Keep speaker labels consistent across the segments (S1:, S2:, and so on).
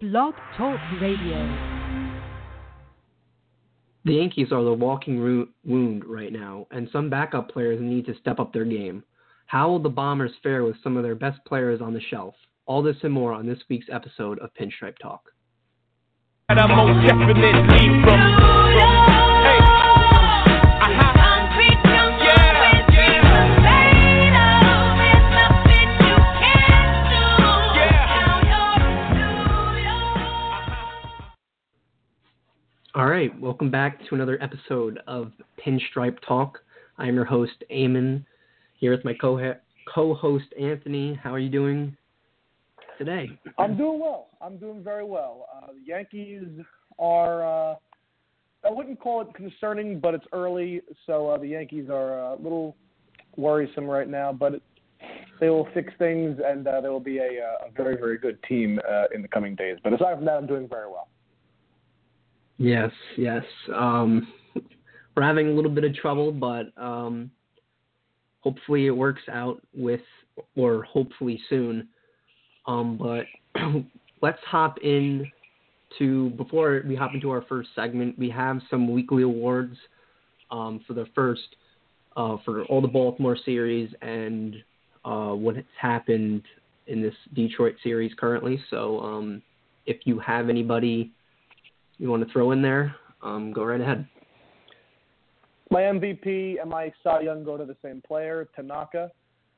S1: Blog Talk Radio.
S2: The Yankees are the walking ru- wound right now, and some backup players need to step up their game. How will the Bombers fare with some of their best players on the shelf? All this and more on this week's episode of Pinstripe Talk. Right, welcome back to another episode of Pinstripe Talk. I am your host, Eamon, here with my co co-host Anthony. How are you doing today?
S3: I'm doing well. I'm doing very well. Uh, the Yankees are. Uh, I wouldn't call it concerning, but it's early, so uh, the Yankees are a little worrisome right now. But it, they will fix things, and uh, there will be a, uh, a very, very good team uh, in the coming days. But aside from that, I'm doing very well.
S2: Yes, yes. Um, we're having a little bit of trouble, but um, hopefully it works out with, or hopefully soon. Um, but let's hop in to before we hop into our first segment. We have some weekly awards um, for the first uh, for all the Baltimore series and uh, what has happened in this Detroit series currently. So um, if you have anybody you want to throw in there, um, go right ahead.
S3: My MVP and my Cy Young go to the same player, Tanaka,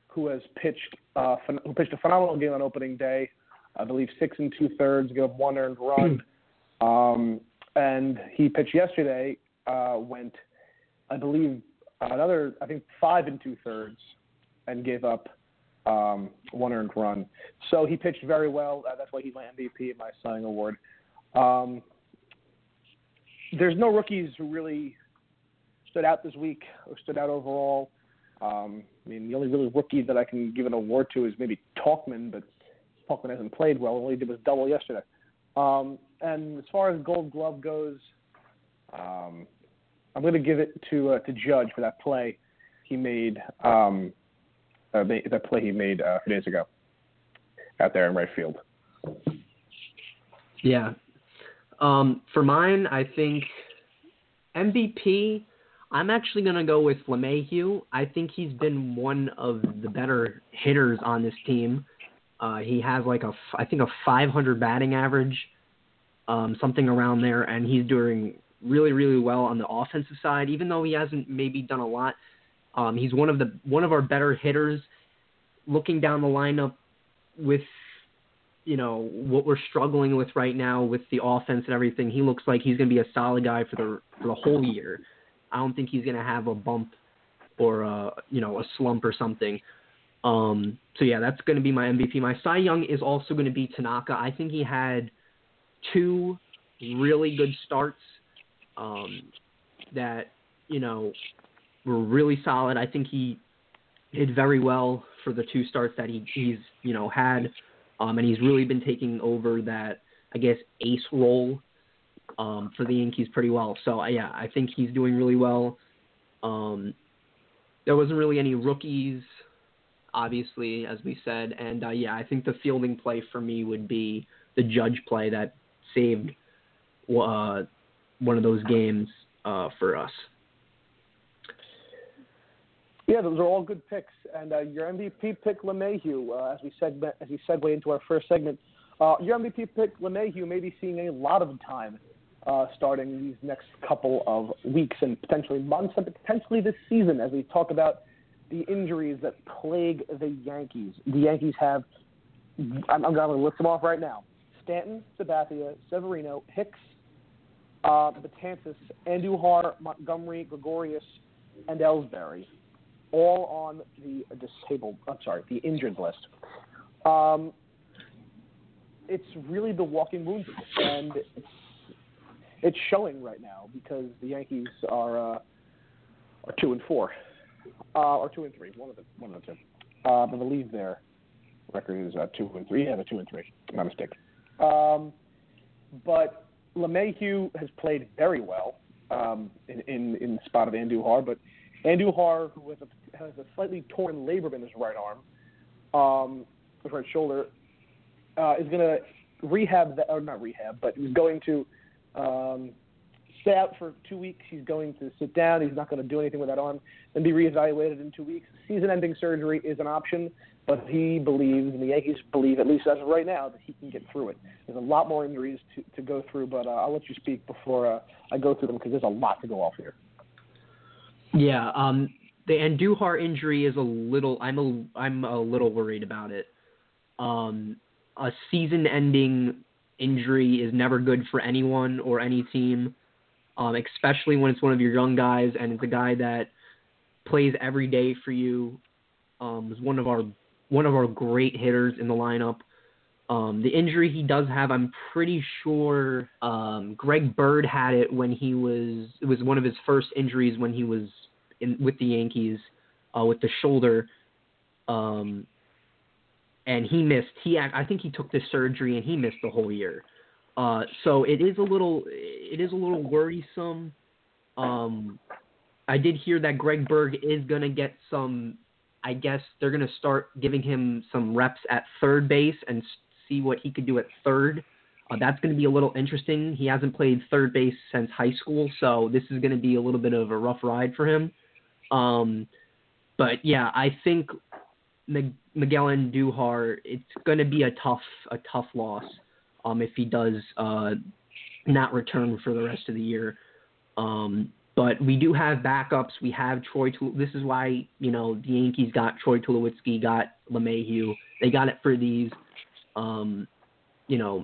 S3: who has pitched uh, who pitched a phenomenal game on opening day. I believe six and two thirds, gave up one earned run, um, and he pitched yesterday. Uh, went, I believe, another I think five and two thirds, and gave up um, one earned run. So he pitched very well. Uh, that's why he's my MVP and my Cy Young award. Um, there's no rookies who really stood out this week or stood out overall. Um, I mean, the only really rookie that I can give an award to is maybe Tauchman, but Tauchman hasn't played well. All he did was double yesterday. Um, and as far as Gold Glove goes, um, I'm going to give it to uh, to Judge for that play he made. Um, uh, that play he made uh, a few days ago out there in right field.
S2: Yeah, um, for mine, I think MVP. I'm actually going to go with LeMahieu. I think he's been one of the better hitters on this team. Uh, he has like a, I think a 500 batting average, um, something around there, and he's doing really, really well on the offensive side. Even though he hasn't maybe done a lot, um, he's one of the one of our better hitters. Looking down the lineup with you know what we're struggling with right now with the offense and everything, he looks like he's going to be a solid guy for the for the whole year. I don't think he's going to have a bump or a you know a slump or something. Um, so yeah, that's going to be my MVP. My Cy Young is also going to be Tanaka. I think he had two really good starts um, that you know were really solid. I think he did very well for the two starts that he he's you know had um, and he's really been taking over that, I guess, ace role um, for the Yankees pretty well. So uh, yeah, I think he's doing really well. Um, there wasn't really any rookies, obviously, as we said, and uh, yeah, I think the fielding play for me would be the Judge play that saved uh, one of those games uh, for us.
S3: Yeah, those are all good picks. And uh, your MVP pick, LeMahieu, uh, as we seg- as we segue into our first segment, uh, your MVP pick, LeMahieu, may be seeing a lot of time uh, starting these next couple of weeks and potentially months and potentially this season as we talk about the injuries that plague the Yankees. The Yankees have, I'm, I'm going to list them off right now Stanton, Sabathia, Severino, Hicks, uh, Betances, Andujar, Montgomery, Gregorius, and Ellsbury all on the disabled. I'm sorry, the injured list. Um, it's really the walking wounded, and it's it's showing right now because the Yankees are uh, are two and four, uh, or two and three, one of the one of the two. Uh, I believe their record is uh, two and three. Yeah, the two and three. My mistake. Um, but LeMahieu has played very well um, in, in in the spot of Andujar, but Andujar, who has a has a slightly torn labrum in his right arm, um, his right shoulder, uh, is going to rehab, that, or not rehab, but he's going to um, stay out for two weeks. He's going to sit down. He's not going to do anything with that arm and be reevaluated in two weeks. Season-ending surgery is an option, but he believes, and the Yankees believe, at least as of right now, that he can get through it. There's a lot more injuries to, to go through, but uh, I'll let you speak before uh, I go through them because there's a lot to go off here.
S2: Yeah, um, the Andujar injury is a little. I'm a I'm a little worried about it. Um, a season-ending injury is never good for anyone or any team, um, especially when it's one of your young guys and it's a guy that plays every day for you. Um, is one of our one of our great hitters in the lineup. Um, the injury he does have, I'm pretty sure um, Greg Bird had it when he was. It was one of his first injuries when he was in with the Yankees uh, with the shoulder. Um, and he missed. He I think he took this surgery and he missed the whole year. Uh, so it is a little it is a little worrisome. Um, I did hear that Greg Bird is gonna get some. I guess they're gonna start giving him some reps at third base and see what he could do at third. Uh, that's going to be a little interesting. He hasn't played third base since high school, so this is going to be a little bit of a rough ride for him. Um, but yeah, I think Miguel Andujar, it's going to be a tough a tough loss um, if he does uh, not return for the rest of the year. Um, but we do have backups. We have Troy. This is why you know the Yankees got Troy Tulowitzki, got LeMahieu. They got it for these, um, you know,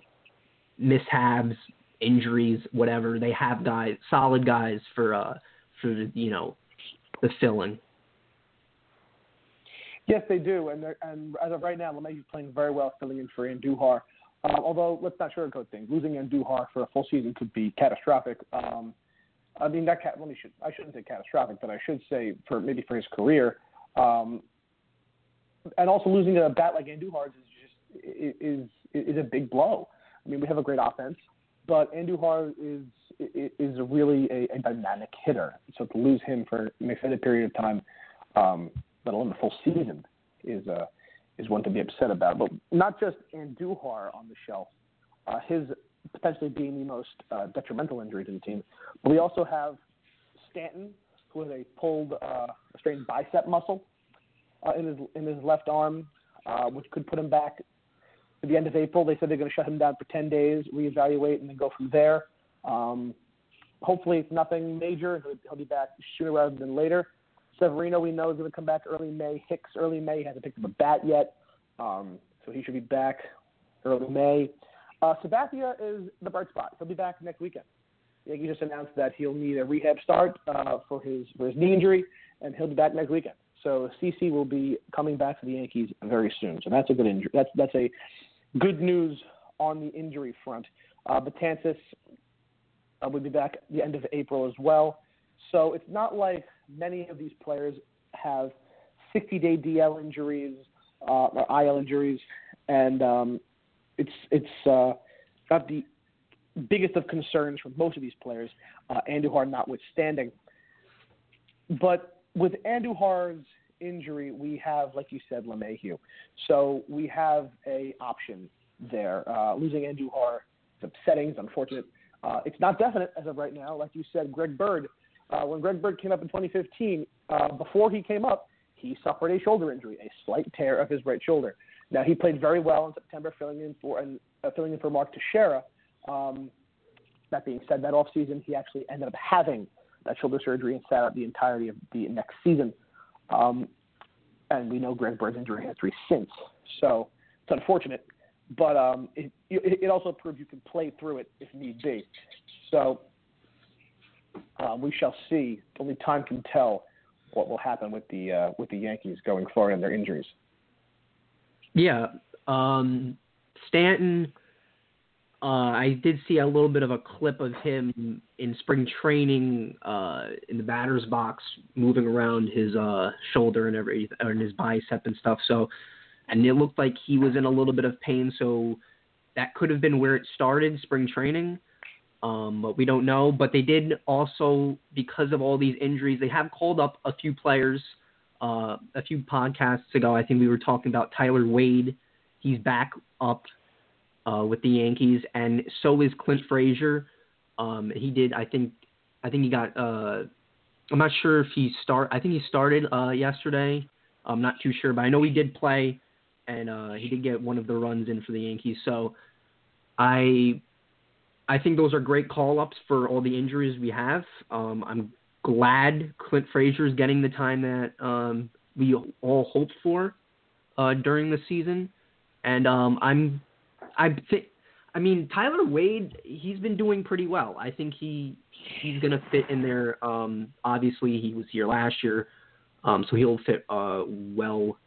S2: mishaps, injuries, whatever. They have guys, solid guys for uh, for you know the filling.
S3: Yes, they do, and and as of right now, LeMahieu's playing very well, filling in for Andujar. Um, although let's not sugarcoat things. Losing Andujar for a full season could be catastrophic. Um, I mean, that cat. Let me should I shouldn't say catastrophic, but I should say for maybe for his career. Um, and also losing a bat like Andujar is just is is a big blow. I mean, we have a great offense, but Andujar is is really a, a dynamic hitter. So to lose him for an extended period of time. Um, let alone the full season, is uh, is one to be upset about. But not just Andujar on the shelf, uh, his potentially being the most uh, detrimental injury to the team. But we also have Stanton, who has a pulled, uh, strained bicep muscle uh, in his in his left arm, uh, which could put him back to the end of April. They said they're going to shut him down for 10 days, reevaluate, and then go from there. Um, hopefully, it's nothing major. He'll, he'll be back sooner rather than later. Severino, we know, is going to come back early May. Hicks, early May, hasn't picked up a bat yet, um, so he should be back early May. Uh, Sabathia is the bright spot. He'll be back next weekend. He just announced that he'll need a rehab start uh, for his for his knee injury, and he'll be back next weekend. So CC will be coming back to the Yankees very soon. So that's a good injury. That's that's a good news on the injury front. Uh, Betances uh, will be back at the end of April as well. So it's not like many of these players have 60-day DL injuries uh, or IL injuries, and um, it's it's uh, not the biggest of concerns for most of these players, uh, Andujar notwithstanding. But with Andujar's injury, we have, like you said, LeMahieu. So we have a option there. Uh, losing Andujar is upsetting, it's unfortunate. Uh, it's not definite as of right now. Like you said, Greg Bird uh, when Greg Bird came up in 2015, uh, before he came up, he suffered a shoulder injury, a slight tear of his right shoulder. Now he played very well in September, filling in for and uh, filling in for Mark Teixeira. Um, that being said, that offseason he actually ended up having that shoulder surgery and sat out the entirety of the next season. Um, and we know Greg Bird's injury history since, so it's unfortunate. But um, it, it also proves you can play through it if need be. So uh, we shall see. Only time can tell what will happen with the uh, with the Yankees going forward and their injuries.
S2: Yeah, um, Stanton. Uh, I did see a little bit of a clip of him in spring training uh, in the batter's box, moving around his uh, shoulder and every or his bicep and stuff. So, and it looked like he was in a little bit of pain. So, that could have been where it started, spring training um, but we don't know. But they did also, because of all these injuries, they have called up a few players. Uh, a few podcasts ago, I think we were talking about Tyler Wade. He's back up. Uh, with the Yankees, and so is Clint Frazier. Um, he did, I think, I think he got. Uh, I'm not sure if he start. I think he started uh, yesterday. I'm not too sure, but I know he did play, and uh, he did get one of the runs in for the Yankees. So, I, I think those are great call ups for all the injuries we have. Um, I'm glad Clint Frazier is getting the time that um, we all hoped for uh, during the season, and um, I'm, I think, I mean Tyler Wade, he's been doing pretty well. I think he he's gonna fit in there. Um, obviously, he was here last year, um, so he'll fit uh, well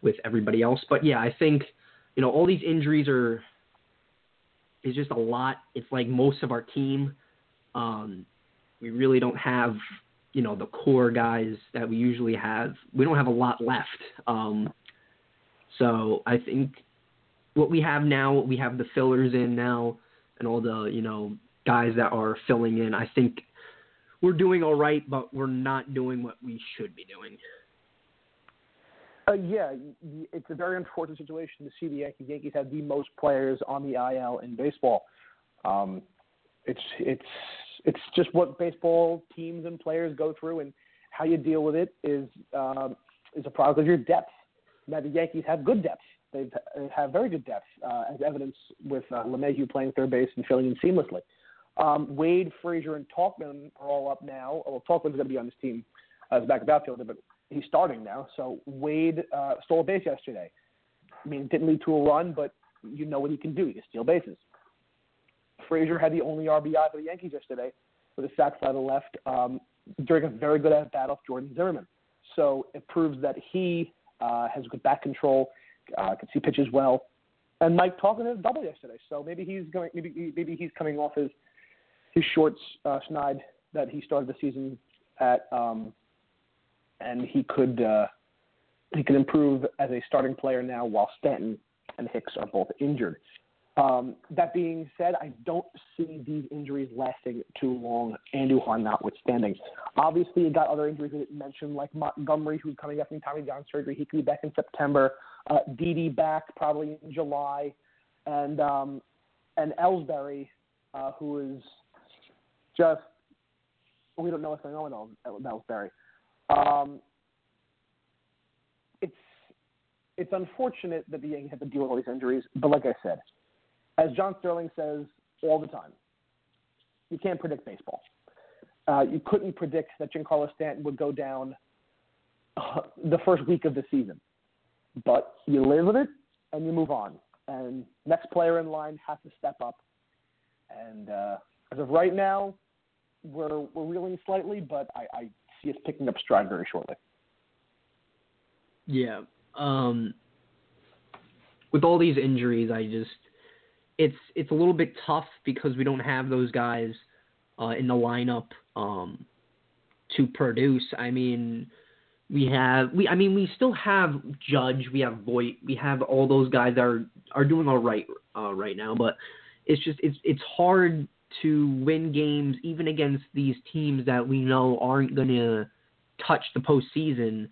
S2: with everybody else. But yeah, I think you know all these injuries are is just a lot. It's like most of our team. Um, we really don't have you know the core guys that we usually have. We don't have a lot left. Um, so I think what we have now, we have the fillers in now, and all the you know guys that are filling in. I think we're doing all right, but we're not doing what we should be doing.
S3: Uh, yeah, it's a very unfortunate situation to see the Yankees. Yankees have the most players on the IL in baseball. Um, it's it's it's just what baseball teams and players go through, and how you deal with it is um, is a product of your depth. Now the Yankees have good depth. They have very good depth, uh, as evidenced with uh, LeMahieu playing third base and filling in seamlessly. Um, Wade, Frazier, and Tauchman are all up now. Well, Tauchman's going to be on this team as a backup outfielder, but he's starting now. So Wade uh, stole a base yesterday. I mean, it didn't lead to a run, but you know what he can do. He can steal bases. Frazier had the only RBI for the Yankees yesterday with a sac fly to left um, during a very good at bat off Jordan Zimmermann. So it proves that he uh, has good back control, uh, can see pitches well. And Mike Tauchman had a double yesterday, so maybe he's going. Maybe maybe he's coming off his his shorts uh, schneid that he started the season at, um, and he could uh, he could improve as a starting player now while Stanton and Hicks are both injured. Um, that being said, I don't see these injuries lasting too long, Andujar notwithstanding. Obviously, you got other injuries that mentioned, like Montgomery, who's coming back from Tommy John surgery. He could be back in September. Uh, back probably in July, and um, and Ellsbury, uh, who is just we don't know what's going on with Ellsbury. Um, it's it's unfortunate that the Yankees have to deal with all these injuries, but like I said, as John Sterling says all the time, you can't predict baseball. Uh, you couldn't predict that Giancarlo Stanton would go down uh, the first week of the season, but you live with it and you move on. And next player in line has to step up. And uh, as of right now, we're we're reeling slightly, but I, I see us picking up stride very shortly.
S2: Yeah. Um, with all these injuries, I just it's it's a little bit tough because we don't have those guys uh, in the lineup um, to produce. I mean, we have we I mean we still have Judge, we have Voit, we have all those guys that are are doing all right uh, right now, but it's just it's it's hard to win games even against these teams that we know aren't going to touch the postseason.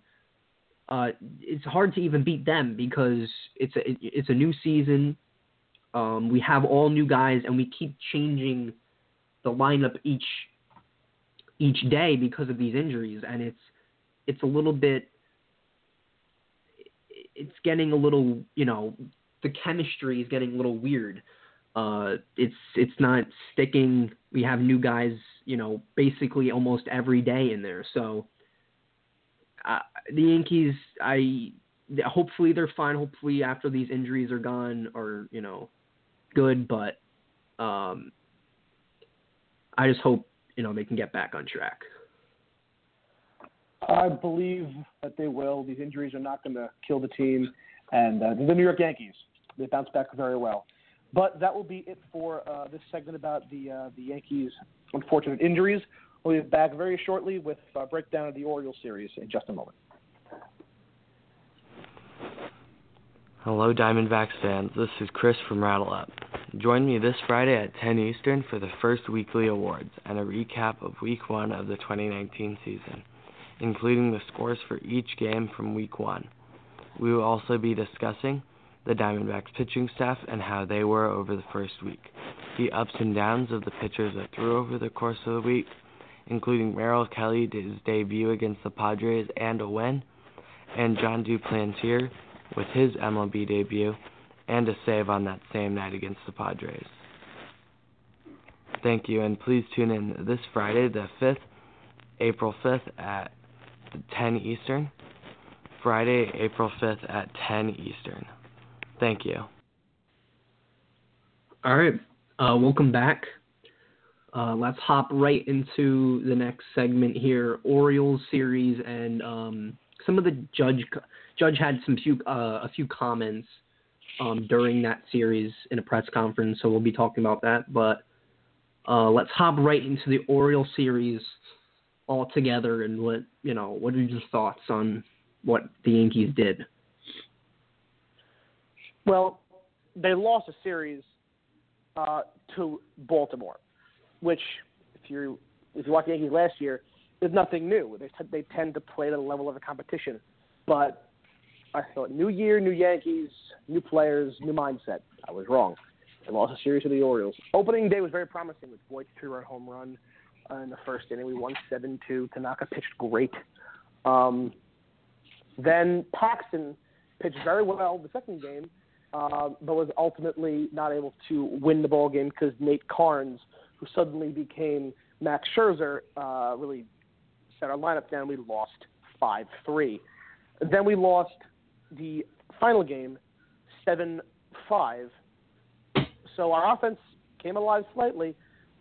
S2: Uh, it's hard to even beat them because it's a it's a new season. Um, we have all new guys, and we keep changing the lineup each each day because of these injuries, and it's it's a little bit it's getting a little you know the chemistry is getting a little weird. Uh, it's it's not sticking. We have new guys, you know, basically almost every day in there. So uh, the Yankees, I hopefully they're fine. Hopefully after these injuries are gone, or you know, good, but um, I just hope you know they can get back on track.
S3: I believe that they will. These injuries are not going to kill the team, and uh, the New York Yankees they bounce back very well. But that will be it for uh, this segment about the uh, the Yankees' unfortunate injuries. We'll be back very shortly with a breakdown of the Orioles series in just a moment.
S1: Hello, Diamondbacks fans. This is Chris from Rattle Up. Join me this Friday at 10 Eastern for the first weekly awards and a recap of Week 1 of the 2019 season, including the scores for each game from Week 1. We will also be discussing the Diamondbacks pitching staff and how they were over the first week, the ups and downs of the pitchers that threw over the course of the week, including Merrill Kelly his debut against the Padres and a win, and Jon Duplantier with his MLB debut and a save on that same night against the Padres. Thank you, and please tune in this Friday, the 5th, April 5th at 10 Eastern. Friday, April 5th at 10 Eastern. Thank you.
S2: All right. Uh, welcome back. Uh, let's hop right into the next segment here Orioles series and um, some of the judge judge had some few uh, a few comments um, during that series in a press conference, so we'll be talking about that. But uh, let's hop right into the Orioles series altogether and what you know. What are your thoughts on what the Yankees did?
S3: Well, they lost a series uh, to Baltimore, which if you if you watch the Yankees last year, is nothing new. They t- they tend to play at a level of the competition, but I thought new year, new Yankees, new players, new mindset. I was wrong. They lost a series to the Orioles. Opening day was very promising with Voit's two-run home run uh, in the first inning. We won seven-two. Tanaka pitched great. Um, then Paxton pitched very well the second game, uh, but was ultimately not able to win the ball game because Nate Karns, who suddenly became Max Scherzer, uh, really set our lineup down. We lost five three. Then we lost the final game seven five. So our offense came alive slightly,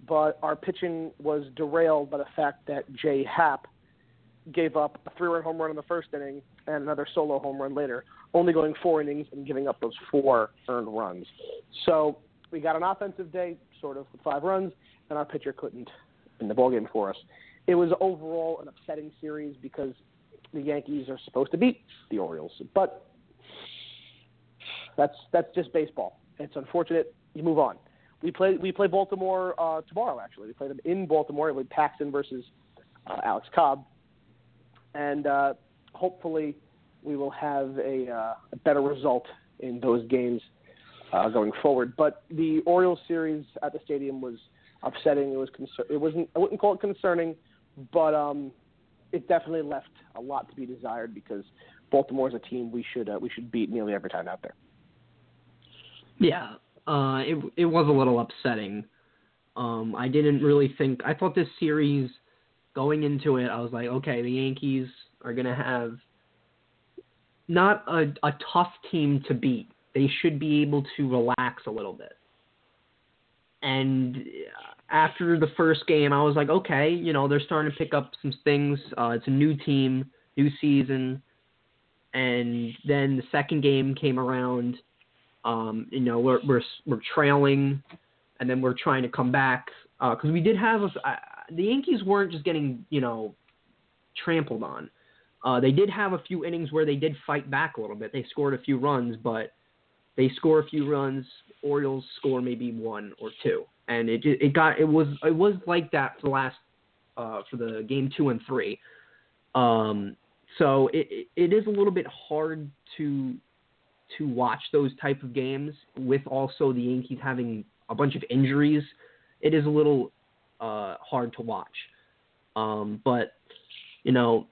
S3: but our pitching was derailed by the fact that Jay Happ gave up a three-run home run in the first inning and another solo home run later, only going four innings and giving up those four earned runs. So we got an offensive day, sort of, with five runs, and our pitcher couldn't in the ballgame for us. It was overall an upsetting series because the Yankees are supposed to beat the Orioles, but that's that's just baseball. It's unfortunate. You move on. We play we play Baltimore uh, tomorrow. Actually, we play them in Baltimore. We Paxton versus uh, Alex Cobb, and uh, hopefully we will have a, uh, a better result in those games uh, going forward. But the Orioles series at the stadium was upsetting. It was concer- it wasn't I wouldn't call it concerning, but um, it definitely left a lot to be desired because Baltimore is a team we should uh, we should beat nearly every time out there.
S2: Yeah, uh, it it was a little upsetting. Um, I didn't really think. I thought this series going into it, I was like, okay, the Yankees are gonna have not a a tough team to beat. They should be able to relax a little bit. And after the first game, I was like, okay, you know, they're starting to pick up some things. Uh, it's a new team, new season. And then the second game came around. Um, you know, we're we're we're trailing, and then we're trying to come back because uh, we did have a, uh, the Yankees weren't just getting you know trampled on. Uh, they did have a few innings where they did fight back a little bit. They scored a few runs, but they score a few runs. Orioles score maybe one or two, and it it got it was it was like that for the last uh, for the game two and three. Um, so it it is a little bit hard to to watch those type of games with also the Yankees having a bunch of injuries. It is a little uh, hard to watch, um, but you know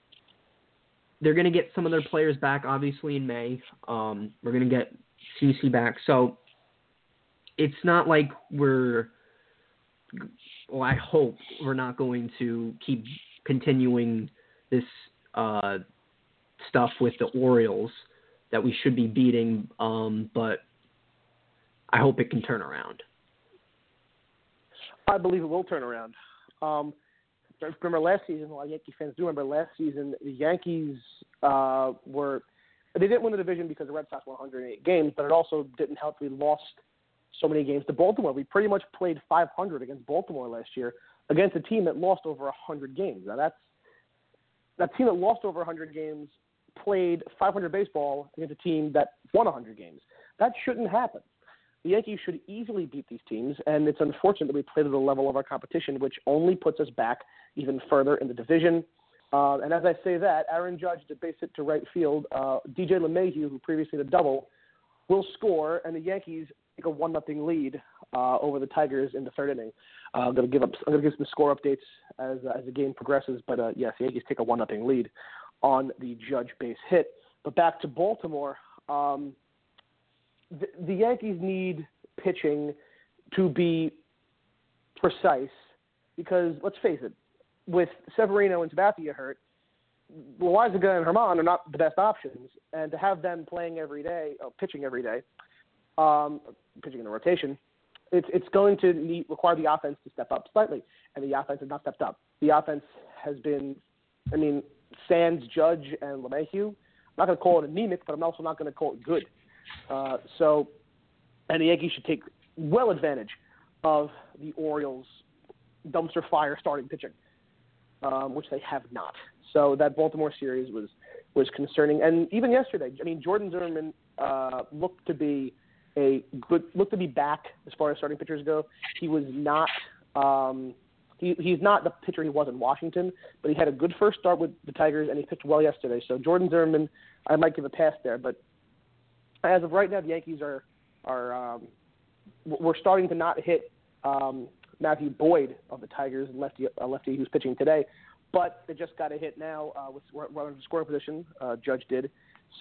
S2: they're going to get some of their players back obviously in May. Um, we're going to get CC back, so it's not like we're. Well, I hope we're not going to keep continuing this uh, stuff with the Orioles that we should be beating, um, but I hope it can turn around.
S3: I believe it will turn around. Um, remember last season, a lot of Yankee fans do remember last season, the Yankees uh, were they didn't win the division because the Red Sox won 108 games, but it also didn't help we lost so many games to Baltimore. We pretty much played 500 against Baltimore last year against a team that lost over 100 games. Now that's that team that lost over 100 games played 500 baseball against a team that won 100 games. That shouldn't happen. The Yankees should easily beat these teams, and it's unfortunate that we played at the level of our competition, which only puts us back even further in the division. Uh, and as I say that, Aaron Judge to base it to right field. Uh, DJ LeMahieu, who previously a double, will score, and the Yankees take a one nothing lead uh, over the Tigers in the third inning. Uh, I'm to give up. I'm to give some score updates as uh, as the game progresses. But uh, yes, the Yankees take a one nothing lead on the Judge base hit. But back to Baltimore, um, the, the Yankees need pitching to be precise because let's face it, with Severino and Sabathia hurt, Loaisiga and Germán are not the best options, and to have them playing every day, uh, pitching every day, um, pitching in a rotation, it's it's going to need, require the offense to step up slightly, and the offense has not stepped up. The offense has been, I mean, Sands, Judge, and LeMahieu. I'm not going to call it anemic, but I'm also not going to call it good. Uh, so, and the Yankees should take well advantage of the Orioles' dumpster fire starting pitching, um, which they have not. So that Baltimore series was was concerning, and even yesterday, I mean, Jordan Zimmermann uh, looked to be a good looked to be back as far as starting pitchers go. He was not. Um, he, he's not the pitcher he was in Washington, but he had a good first start with the Tigers, and he pitched well yesterday. So Jordan Zimmermann, I might give a pass there, but as of right now, the Yankees are are um, we're starting to not hit um, Matthew Boyd of the Tigers, lefty uh, lefty who's pitching today, but they just got a hit now uh, with running in scoring position. Uh, Judge did,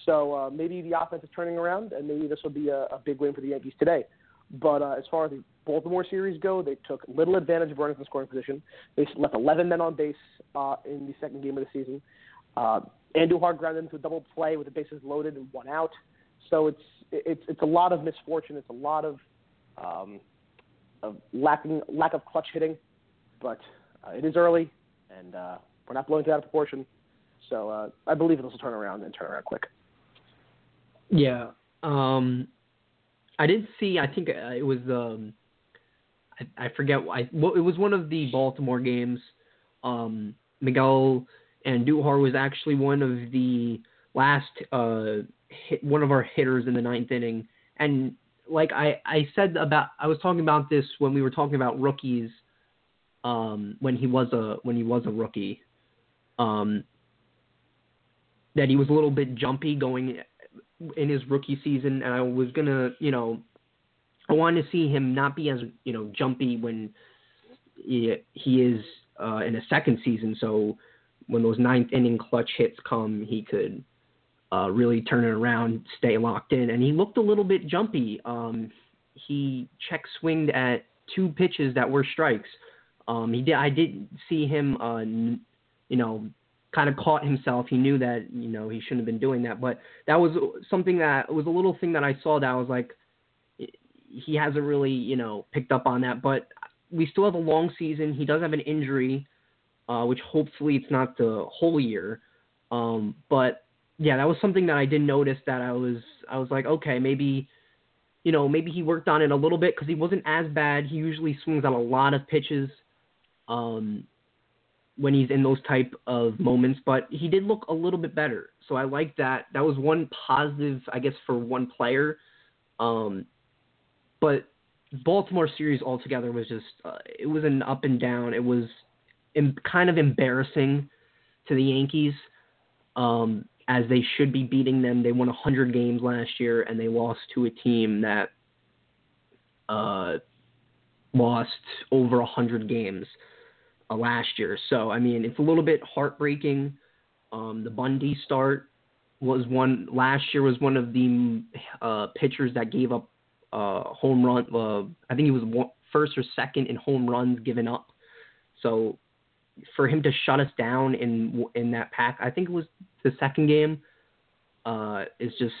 S3: so uh, maybe the offense is turning around, and maybe this will be a, a big win for the Yankees today. But uh, as far as the Baltimore series go, they took little advantage of runners in scoring position. They left 11 men on base uh, in the second game of the season. Uh, Andujar grounded into a double play with the bases loaded and one out. So it's it's it's a lot of misfortune. It's a lot of um, of lacking lack of clutch hitting, but uh, it is early, and uh, we're not blowing it out of proportion. So uh, I believe this will turn around and turn around quick.
S2: Yeah. Um, I didn't see. I think uh, it was. Um, I, I forget. I, well, it was one of the Baltimore games. Um, Miguel Andujar was actually one of the last uh, hit, one of our hitters in the ninth inning. And like I, I said about, I was talking about this when we were talking about rookies. Um, when he was a when he was a rookie, um, that he was a little bit jumpy going in his rookie season, and I was gonna, you know, I wanted to see him not be as you know jumpy when he, he is uh, in a second season. So when those ninth inning clutch hits come, he could uh, really turn it around, stay locked in, and he looked a little bit jumpy. Um, he check swinged at two pitches that were strikes. Um, he did. I did see him, uh, you know, kind of caught himself. He knew that you know he shouldn't have been doing that, but that was something that was a little thing that I saw that I was like, he hasn't really you know picked up on that. But we still have a long season. He does have an injury, uh, which hopefully it's not the whole year. Um, but yeah, that was something that I did notice that I was I was like, okay, maybe you know maybe he worked on it a little bit because he wasn't as bad. He usually swings on a lot of pitches. Um, when he's in those type of moments, but he did look a little bit better. So I like that. That was one positive, I guess, for one player. Um, but Baltimore series altogether was just uh, it was an up and down. It was Im- kind of embarrassing to the Yankees, um, as they should be beating them. They won 100 games last year, and they lost to a team that uh, lost over 100 games last year. So I mean, it's a little bit heartbreaking. Um, the Bundy start was one last year was one of the uh, pitchers that gave up uh, home run. Uh, I think he was one, first or second in home runs given up. So for him to shut us down in in that pack, I think it was the second game, uh, is just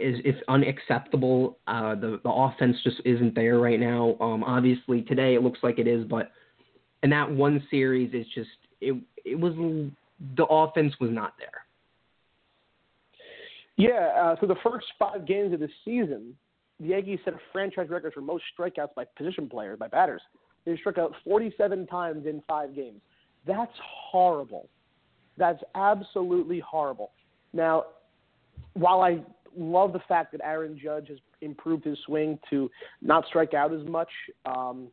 S2: is it's unacceptable. Uh, the the offense just isn't there right now. Um, obviously today it looks like it is, but and that one series is just it it was the offense was not there.
S3: Yeah, uh, so the first five games of the season, the Yankees set a franchise record for most strikeouts by position players, by batters. They struck out 47 times in five games. That's horrible. That's absolutely horrible. Now, while I love the fact that Aaron Judge has improved his swing to not strike out as much, um,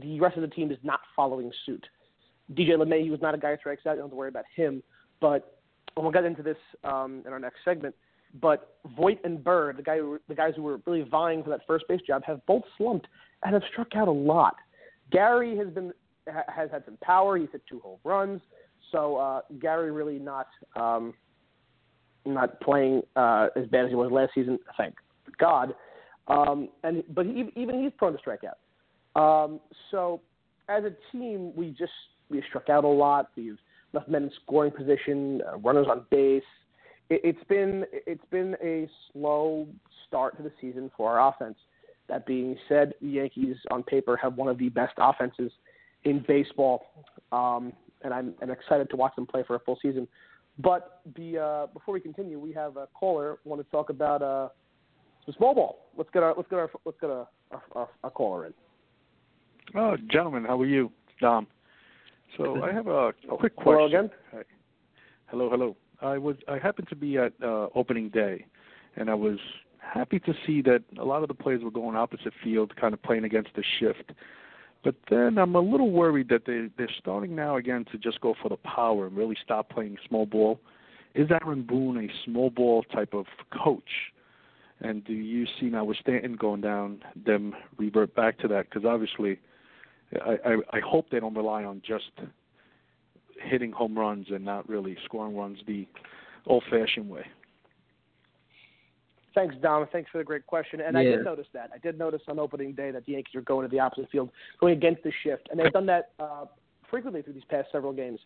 S3: the rest of the team is not following suit. DJ LeMahieu was not a guy who strikes out. You don't have to worry about him. But we'll get into this um, in our next segment. But Voit and Bird, the guy the guys who were really vying for that first base job, have both slumped and have struck out a lot. Gary has been has had some power. He's hit two home runs. So uh, Gary really not um, not playing uh, as bad as he was last season. Thank God. Um, and but he, even he's prone to strike out. Um, so as a team, we just we struck out a lot. We've left men in scoring position, uh, runners on base. It, it's been it's been a slow start to the season for our offense. That being said, the Yankees on paper have one of the best offenses in baseball, um, and I'm, I'm excited to watch them play for a full season. But be, uh, before we continue, we have a caller want to talk about uh, some small ball. Let's get our let's get our let's get a, caller in.
S4: Oh, gentlemen, how are you, Dom? So I have a quick question.
S3: Hello again.
S4: Hi. Hello, hello. I was I happened to be at uh, opening day, and I was happy to see that a lot of the players were going opposite field, kind of playing against the shift. But then I'm a little worried that they they're starting now again to just go for the power and really stop playing small ball. Is Aaron Boone a small ball type of coach? And do you see now with Stanton going down, them revert back to that? Because obviously, I, I I hope they don't rely on just hitting home runs and not really scoring runs the old-fashioned way.
S3: Thanks, Dom. Thanks for the great question. And I did notice that. I did notice on opening day that the Yankees are going to the opposite field, going against the shift, and they've done that uh, frequently through these past several games.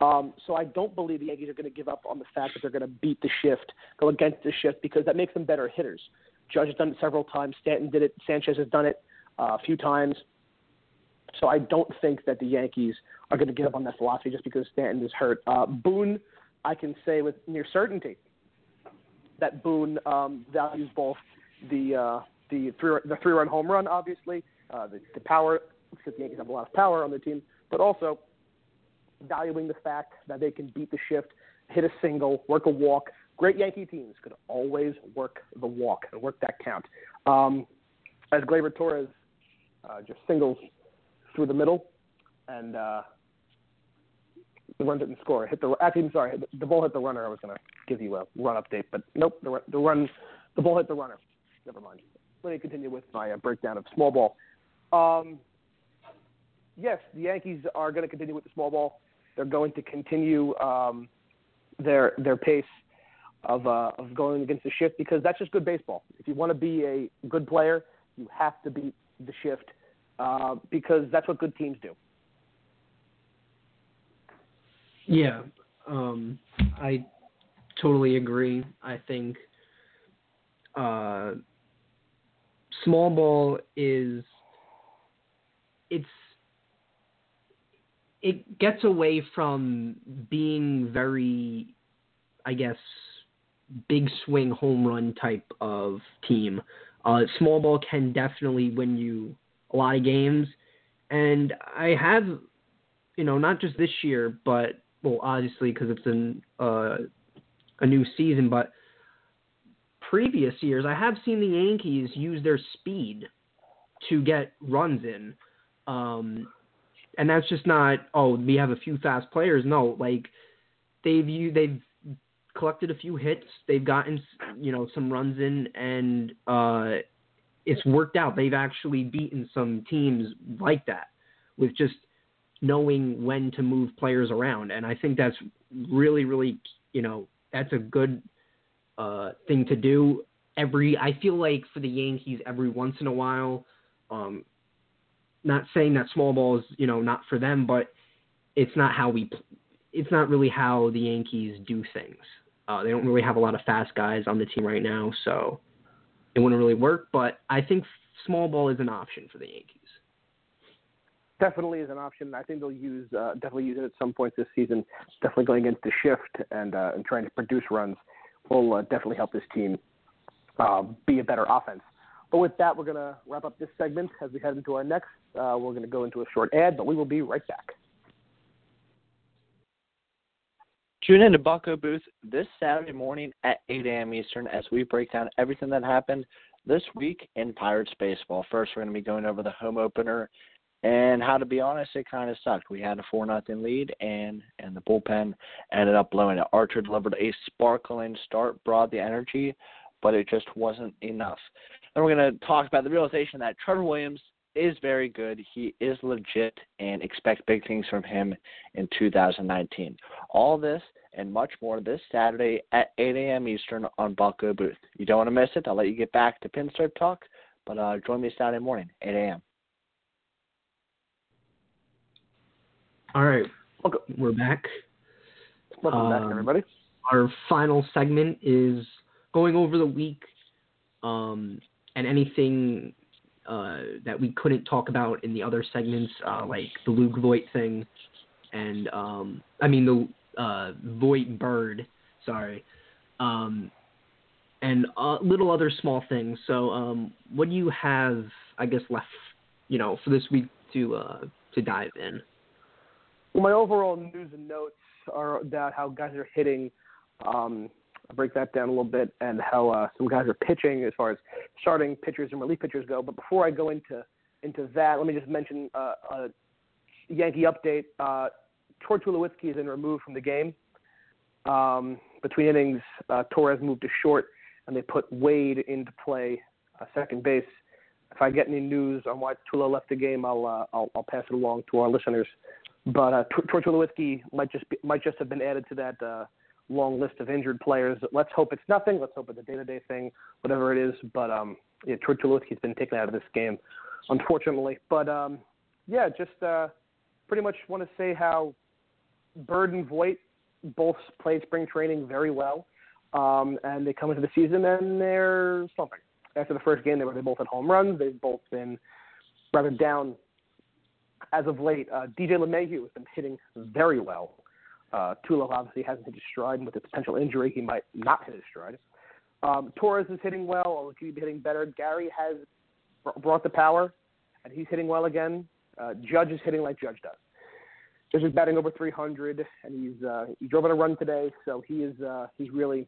S3: Um, so I don't believe the Yankees are going to give up on the fact that they're going to beat the shift, go against the shift, because that makes them better hitters. Judge has done it several times. Stanton did it. Sanchez has done it uh, a few times. So I don't think that the Yankees are going to give up on that philosophy just because Stanton is hurt. Uh, Boone, I can say with near certainty that Boone um, values both the uh, the three the three run home run, obviously, uh, the, the power because the Yankees have a lot of power on their team, but also valuing the fact that they can beat the shift, hit a single, work a walk. Great Yankee teams could always work the walk and work that count. Um, as Gleyber Torres uh, just singles through the middle, and uh, the run didn't score. Hit the actually, I'm sorry, the, ball hit the runner. I was going to give you a run update, but nope, the, the run, the ball hit the runner. Never mind. Let me continue with my uh, breakdown of small ball. Um, yes, the Yankees are going to continue with the small ball. They're going to continue um, their their pace of uh, of going against the shift because that's just good baseball. If you want to be a good player, you have to beat the shift uh, because that's what good teams do.
S2: Yeah, um, I totally agree. I think uh, small ball is it's it gets away from being very, I guess, big swing home run type of team. Uh, small ball can definitely win you a lot of games, and I have, you know, not just this year, but well, obviously because it's an uh, a new season, but previous years I have seen the Yankees use their speed to get runs in, um, and that's just not oh we have a few fast players. No, like they've you they've collected a few hits, they've gotten you know some runs in, and uh, it's worked out. They've actually beaten some teams like that with just knowing when to move players around. And I think that's really, really, you know, that's a good uh, thing to do. Every, I feel like for the Yankees, every once in a while, um, not saying that small ball is, you know, not for them, but it's not how we, it's not really how the Yankees do things. Uh, they don't really have a lot of fast guys on the team right now, so it wouldn't really work. But I think small ball is an option for the Yankees
S3: definitely is an option. I think they'll use uh, definitely use it at some point this season. Definitely going against the shift and uh, and trying to produce runs will uh, definitely help this team uh, be a better offense. But with that, we're going to wrap up this segment as we head into our next. Uh, we're going to go into a short ad, but we will be right back.
S5: Tune in to Bucco Booth this Saturday morning at 8 a.m. Eastern as we break down everything that happened this week in Pirates baseball. First, we're going to be going over the home opener And how to be honest, it kind of sucked. We had a four nothing lead, and and the bullpen ended up blowing it. Archer delivered a sparkling start, brought the energy, but it just wasn't enough. Then we're going to talk about the realization that Trevor Williams is very good. He is legit, and expect big things from him in 2019. All this and much more this Saturday at 8 a.m. Eastern on Bucco Booth. You don't want to miss it. I'll let you get back to Pinstripe Talk, but uh, join me Saturday morning, 8 a.m.
S2: All right, Welcome. we're back.
S3: Welcome back,
S2: Um,
S3: everybody.
S2: Our final segment is going over the week um, and anything uh, that we couldn't talk about in the other segments, uh, like the Luke Voit thing, and um, I mean the uh, Voit Bird, sorry, um, and uh, little other small things. So, um, what do you have, I guess, left, you know, for this week to uh, to dive in?
S3: Well, my overall news and notes are about how guys are hitting. Um, break that down a little bit, and how uh, some guys are pitching as far as starting pitchers and relief pitchers go. But before I go into into that, let me just mention uh, a Yankee update. Uh, Troy Tulowitzki has been removed from the game. Um, between innings, uh, Torres moved to short, and they put Wade into play, uh, second base. If I get any news on why Tulo left the game, I'll, uh, I'll I'll pass it along to our listeners. But uh, Troy Tulowitzki might just be, might just have been added to that uh, long list of injured players. Let's hope it's nothing. Let's hope it's a day-to-day thing, whatever it is. But um, yeah, Troy Tulowitzki's been taken out of this game, unfortunately. But um, yeah, just uh, pretty much want to say how Bird and Voit both played spring training very well, um, and they come into the season and they're slumping. After the first game, they were they both had home runs. They've both been rather down as of late. Uh, DJ LeMahieu has been hitting very well. Uh, Tulo obviously hasn't hit his stride, and with his potential injury, he might not hit his stride. Um, Torres is hitting well, although he could be hitting better. Gary has br- brought the power, and he's hitting well again. Uh, Judge is hitting like Judge does. Judge is batting over 300, and he's uh, he drove in a run today, so he is uh, he's really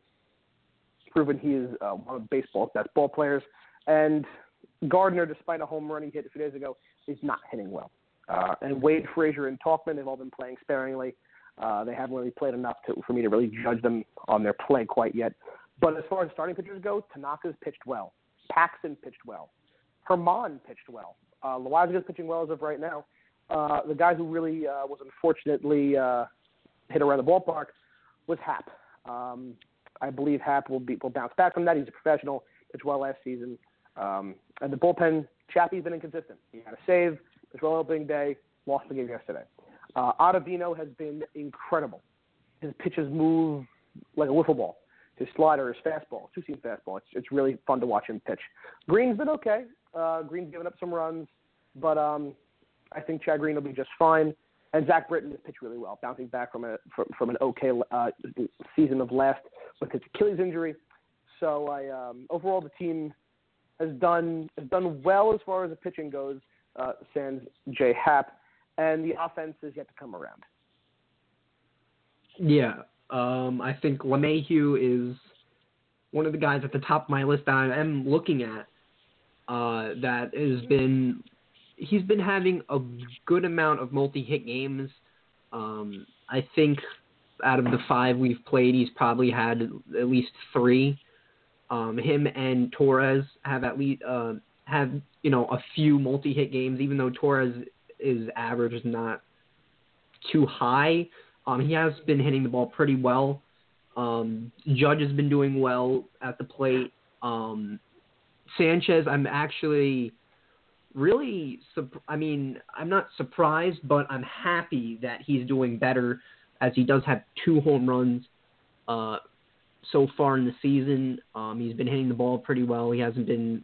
S3: proven he is uh, one of baseball's best ball players. And Gardner, despite a home run he hit a few days ago, is not hitting well. Uh, and Wade, Frazier, and Tauchman, they've all been playing sparingly. Uh, they haven't really played enough to, for me to really judge them on their play quite yet. But as far as starting pitchers go, Tanaka's pitched well. Paxton pitched well. Germán pitched well. Uh, Loaisiga's pitching well as of right now. Uh, the guy who really uh, was unfortunately uh, hit around the ballpark was Happ. Um, I believe Happ will be will bounce back from that. He's a professional. Pitched well last season. Um, and the bullpen, Chappie's been inconsistent. He had a save. Pitched well opening day. Lost the game yesterday. Uh, Ottavino has been incredible. His pitches move like a wiffle ball. His slider, his fastball, two seam fastball. It's it's really fun to watch him pitch. Green's been okay. Uh, Green's given up some runs, but um, I think Chad Green will be just fine. And Zach Britton has pitched really well, bouncing back from a from, from an okay uh, season of last with his Achilles injury. So I um, overall the team has done has done well as far as the pitching goes. Uh, sans J Happ, and the offense is yet to come around.
S2: Yeah, um, I think LeMahieu is one of the guys at the top of my list that I am looking at. Uh, that has been he's been having a good amount of multi-hit games. Um, I think out of the five we've played, he's probably had at least three. Um, him and Torres have at least uh, have you know a few multi-hit games, even though Torres is average is not too high. Um, he has been hitting the ball pretty well. Um, Judge has been doing well at the plate. Um, Sanchez, I'm actually really, I mean, I'm not surprised, but I'm happy that he's doing better as he does have two home runs uh, so far in the season. Um, he's been hitting the ball pretty well. He hasn't been,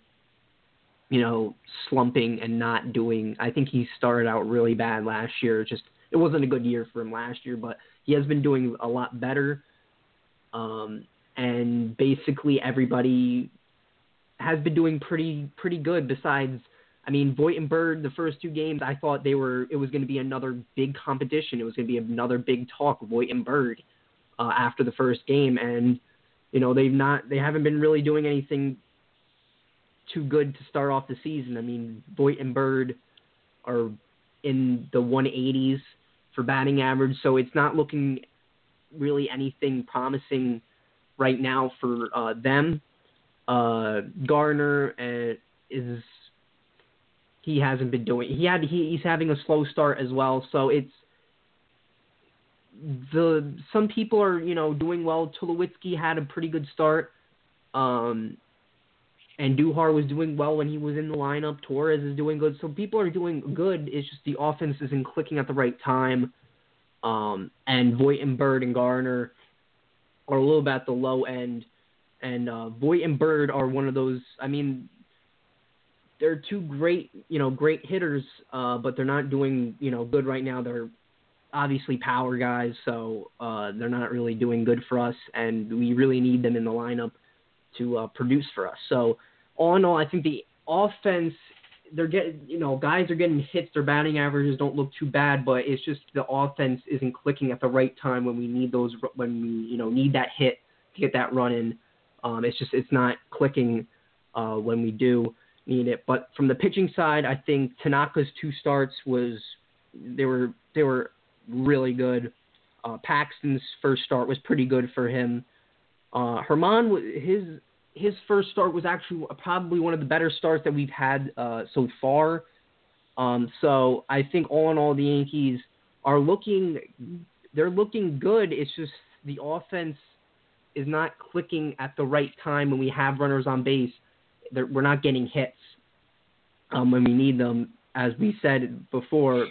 S2: you know, slumping and not doing. I think he started out really bad last year. Just it wasn't a good year for him last year, but he has been doing a lot better. Um, and basically everybody has been doing pretty pretty good. Besides, I mean, Voit and Bird, the first two games, I thought they were it was going to be another big competition. It was going to be another big talk, Bird, uh, after the first game, and you know they've not they haven't been really doing anything too good to start off the season. I mean, Voit and Bird are in the 180s for batting average, so it's not looking really anything promising right now for uh, them. Uh, Gardner uh, is he hasn't been doing. He had he, he's having a slow start as well, so it's the some people are you know doing well. Tulowitzki had a pretty good start. Um, Andujar was doing well when he was in the lineup. Torres is doing good. So people are doing good. It's just the offense isn't clicking at the right time. Um, and Voit and Bird and Gardner are a little bit at the low end. And uh, and Bird are one of those. I mean, they're two great, you know, great hitters, uh, but they're not doing, you know, good right now. They're obviously power guys, so uh, they're not really doing good for us, and we really need them in the lineup to uh, produce for us. So all in all, I think the offense they're getting you know guys are getting hits. Their batting averages don't look too bad, but it's just the offense isn't clicking at the right time when we need those when we you know need that hit to get that run in. Um, it's just it's not clicking uh, when we do need it. But from the pitching side, I think Tanaka's two starts was they were they were really good. Uh, Paxton's first start was pretty good for him. Uh, Germán, his his first start was actually probably one of the better starts that we've had uh, so far. Um, so I think all in all, the Yankees are looking they're looking good. It's just the offense is not clicking at the right time when we have runners on base. They're, we're not getting hits um, when we need them. As we said before,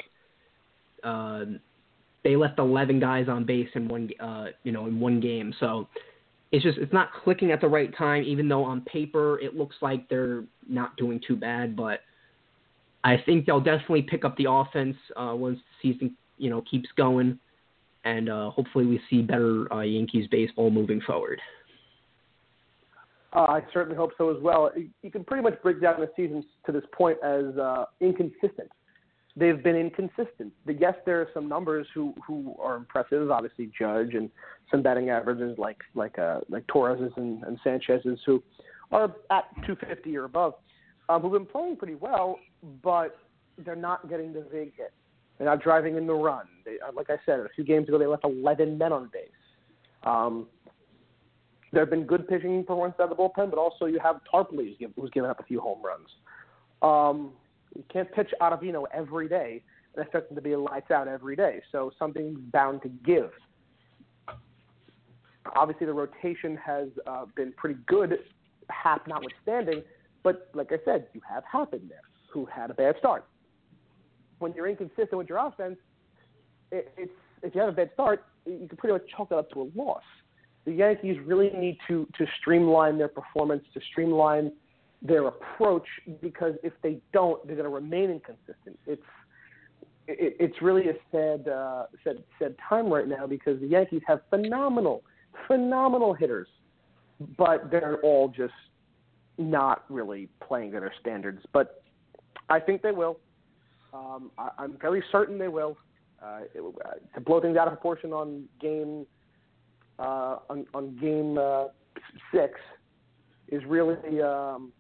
S2: uh, they left 11 guys on base in one uh, you know in one game. So it's just it's not clicking at the right time. Even though on paper it looks like they're not doing too bad, but I think they'll definitely pick up the offense uh, once the season you know keeps going, and uh, hopefully we see better uh, Yankees baseball moving forward.
S3: Uh, I certainly hope so as well. You can pretty much break down the season to this point as uh, inconsistent they've been inconsistent. But Yes, there are some numbers who who are impressive. Obviously, Judge and some batting averages like like uh, like Torres's and, and Sanchez's who are at 250 or above, um, who've been playing pretty well, but they're not getting the big hit. They're not driving in the run. They, uh, like I said, a few games ago they left 11 men on base. Um, there have been good pitching performances out of the bullpen, but also you have Tarpley who's given up a few home runs. Um, you can't pitch Ottavino every day and expect him to be a lights out every day. So something's bound to give. Obviously, the rotation has uh, been pretty good, Happ notwithstanding. But like I said, you have Happ in there, who had a bad start. When you're inconsistent with your offense, it, it's if you have a bad start, you can pretty much chalk that up to a loss. The Yankees really need to to streamline their performance, to streamline their approach because if they don't, they're going to remain inconsistent. It's it, it's really a sad uh, sad sad time right now because the Yankees have phenomenal phenomenal hitters, but they're all just not really playing to their standards. But I think they will. Um, I, I'm very certain they will. Uh, it, uh, to blow things out of proportion on game uh, on, on game uh, six is really um,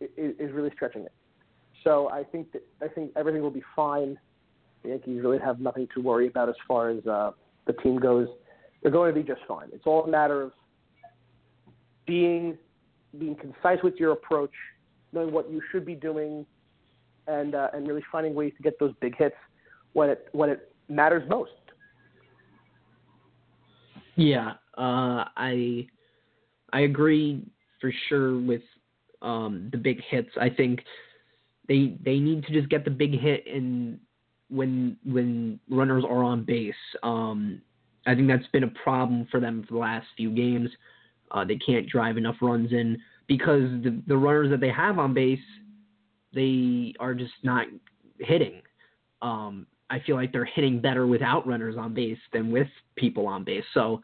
S3: is really stretching it. So I think that I think everything will be fine. The Yankees really have nothing to worry about as far as uh, the team goes. They're going to be just fine. It's all a matter of being being concise with your approach, knowing what you should be doing, and uh, and really finding ways to get those big hits when it when it matters most.
S2: Yeah, uh, I I agree for sure with um, the big hits. I think they they need to just get the big hit in when when runners are on base. Um, I think that's been a problem for them for the last few games. Uh, they can't drive enough runs in because the the runners that they have on base, they are just not hitting. Um, I feel like they're hitting better without runners on base than with people on base. So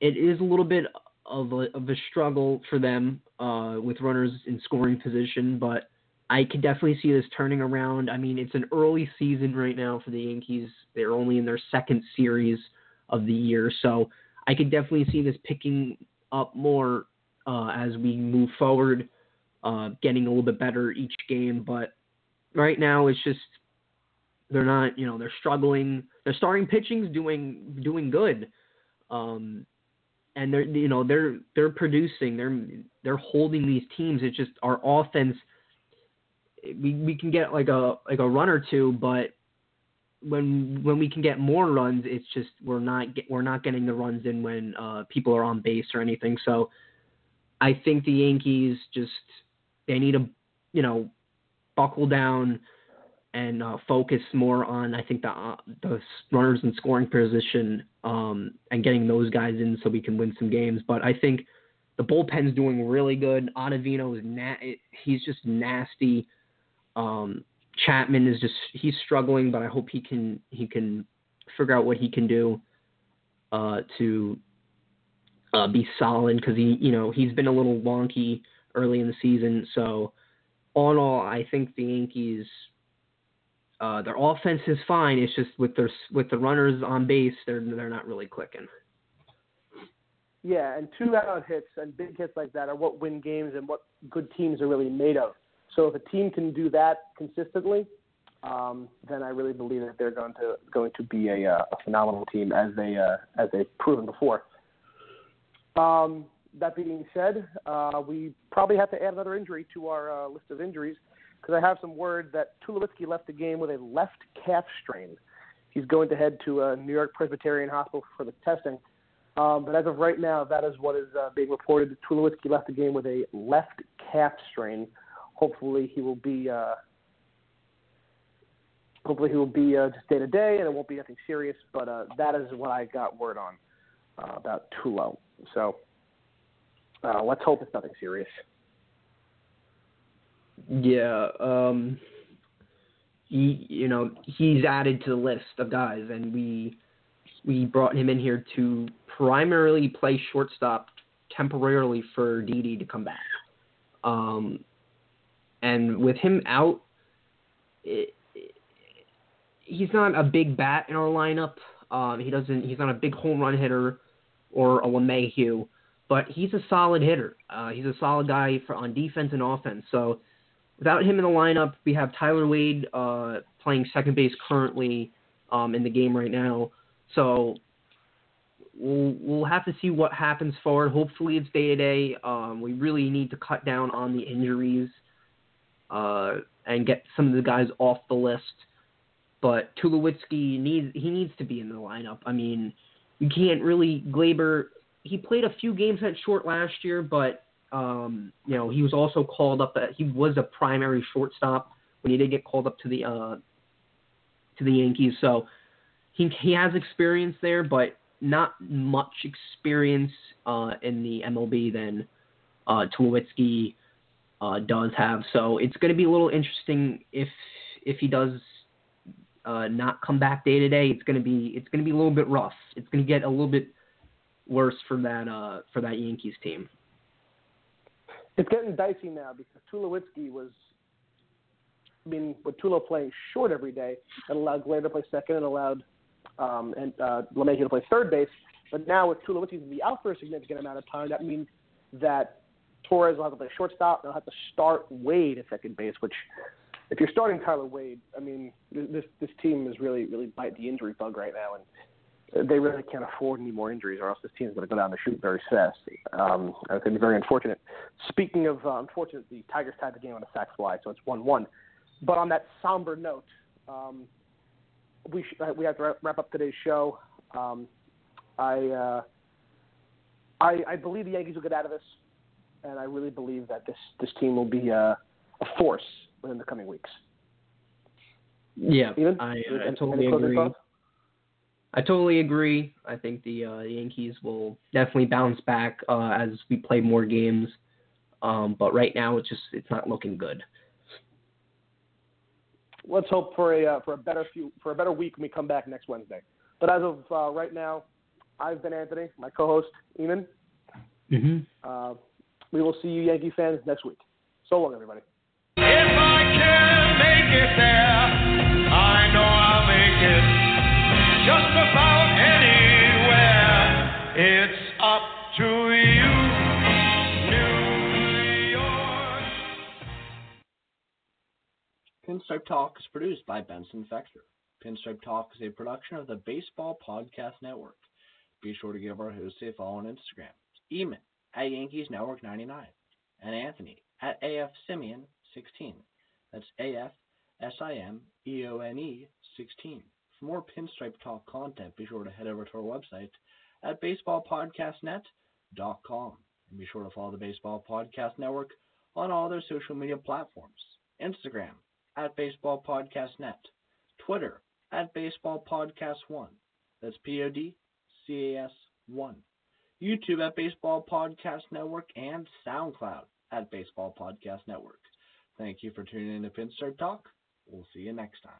S2: it is a little bit of a, of a struggle for them uh, with runners in scoring position, but I can definitely see this turning around. I mean, it's an early season right now for the Yankees. They're only in their second series of the year, so I could definitely see this picking up more uh, as we move forward, uh, getting a little bit better each game. But right now, it's just they're not, you know, they're struggling. Their starting pitching's doing doing good. Um, and they're you know they're they're producing they're they're holding these teams. It's just our offense we we can get like a like a run or two but when when we can get more runs it's just we're not get, we're not getting the runs in when uh people are on base or anything. So i think the yankees just they need to you know buckle down and uh, focus more on I think the uh, the runners in scoring position um, and getting those guys in so we can win some games. But I think the bullpen's doing really good. Ottavino is na- he's just nasty. Um, Chapman is just he's struggling, but I hope he can he can figure out what he can do uh, to uh, be solid because he you know he's been a little wonky early in the season. So all in all, I think the Yankees uh, their offense is fine. It's just with their with the runners on base, they're they're not really clicking.
S3: Yeah, and two out hits and big hits like that are what win games and what good teams are really made of. So if a team can do that consistently, um, then I really believe that they're going to going to be a, uh, a phenomenal team as they uh, as they've proven before. Um, that being said, uh, we probably have to add another injury to our uh, list of injuries because I have some word that Tulowitzki left the game with a left calf strain. He's going to head to a New York Presbyterian Hospital for the testing. Um, but as of right now, that is what is uh, being reported. Tulowitzki left the game with a left calf strain. Hopefully, he will be. Uh, hopefully, he will be uh, just day to day, and it won't be nothing serious. But uh, that is what I got word on uh, about Tulo. So uh, let's hope it's nothing serious.
S2: Yeah, um, he, you know, he's added to the list of guys, and we we brought him in here to primarily play shortstop temporarily for Didi to come back. Um, and with him out, it, it, he's not a big bat in our lineup. Um, he doesn't. He's not a big home run hitter or a LeMahieu, but he's a solid hitter. Uh, he's a solid guy for on defense and offense. So without him in the lineup, we have Tyler Wade uh, playing second base currently um, in the game right now. So we'll, we'll have to see what happens forward. Hopefully, it's day to day. We really need to cut down on the injuries uh, and get some of the guys off the list. But Tulowitzki needs he needs to be in the lineup. I mean, you can't really Gleyber. He played a few games at short last year, but um, you know, he was also called up. At, he was a primary shortstop when he did get called up to the uh, to the Yankees. So he he has experience there, but not much experience uh, in the MLB than uh, Tulowitzki uh, does have. So it's going to be a little interesting if if he does uh, not come back day to day. It's going to be it's going to be a little bit rough. It's going to get a little bit worse for that uh, for that Yankees team.
S3: It's getting dicey now because Tulowitzki was, I mean, with Tulo playing short every day, it allowed Gleyber to play second and allowed um, and uh, LeMahieu to play third base. But now with Tulowitzki to be out for a significant amount of time, that means that Torres will have to play shortstop. They'll have to start Wade at second base, which, if you're starting Tyler Wade, I mean, this this team is really really bite the injury bug right now, and they really can't afford any more injuries, or else this team is going to go down the chute very fast. Um, I think it's very unfortunate. Speaking of uh, unfortunate, the Tigers tied the game on a sac fly, so it's one-one. But on that somber note, um, we sh- uh, we have to wrap up today's show. Um, I, uh, I I believe the Yankees will get out of this, and I really believe that this this team will be a, a force within the coming weeks.
S2: Yeah,
S3: Even?
S2: I, I totally agree.
S3: thoughts?
S2: I totally agree. I think the uh, Yankees will definitely bounce back uh, as we play more games. Um, but right now, it's just it's not looking good.
S3: let's hope for a uh, for a better few for a better week when we come back next Wednesday. But as of uh, right now, I've been Anthony, my co-host Eamon.
S2: Mm-hmm.
S3: Uh, we will see you Yankee fans next week. So long, everybody.
S6: If I can make it there, I know I'll make it just about anywhere. It's up to you.
S5: Pinstripe Talk is produced by Benson Fexter. Pinstripe Talk is a production of the Baseball Podcast Network. Be sure to give our host a follow on Instagram. Eamon at Yankees Network 99 and Anthony at AF Simeone 16. That's AF S I M E O N E 16. For more Pinstripe Talk content, be sure to head over to our website at baseballpodcastnet.com. And be sure to follow the Baseball Podcast Network on all their social media platforms Instagram at Baseball Podcast Net, Twitter at Baseball Podcast 1. That's P O D C A S 1. YouTube at Baseball Podcast Network and SoundCloud at Baseball Podcast Network. Thank you for tuning in to Pinstripe Talk. We'll see you next time.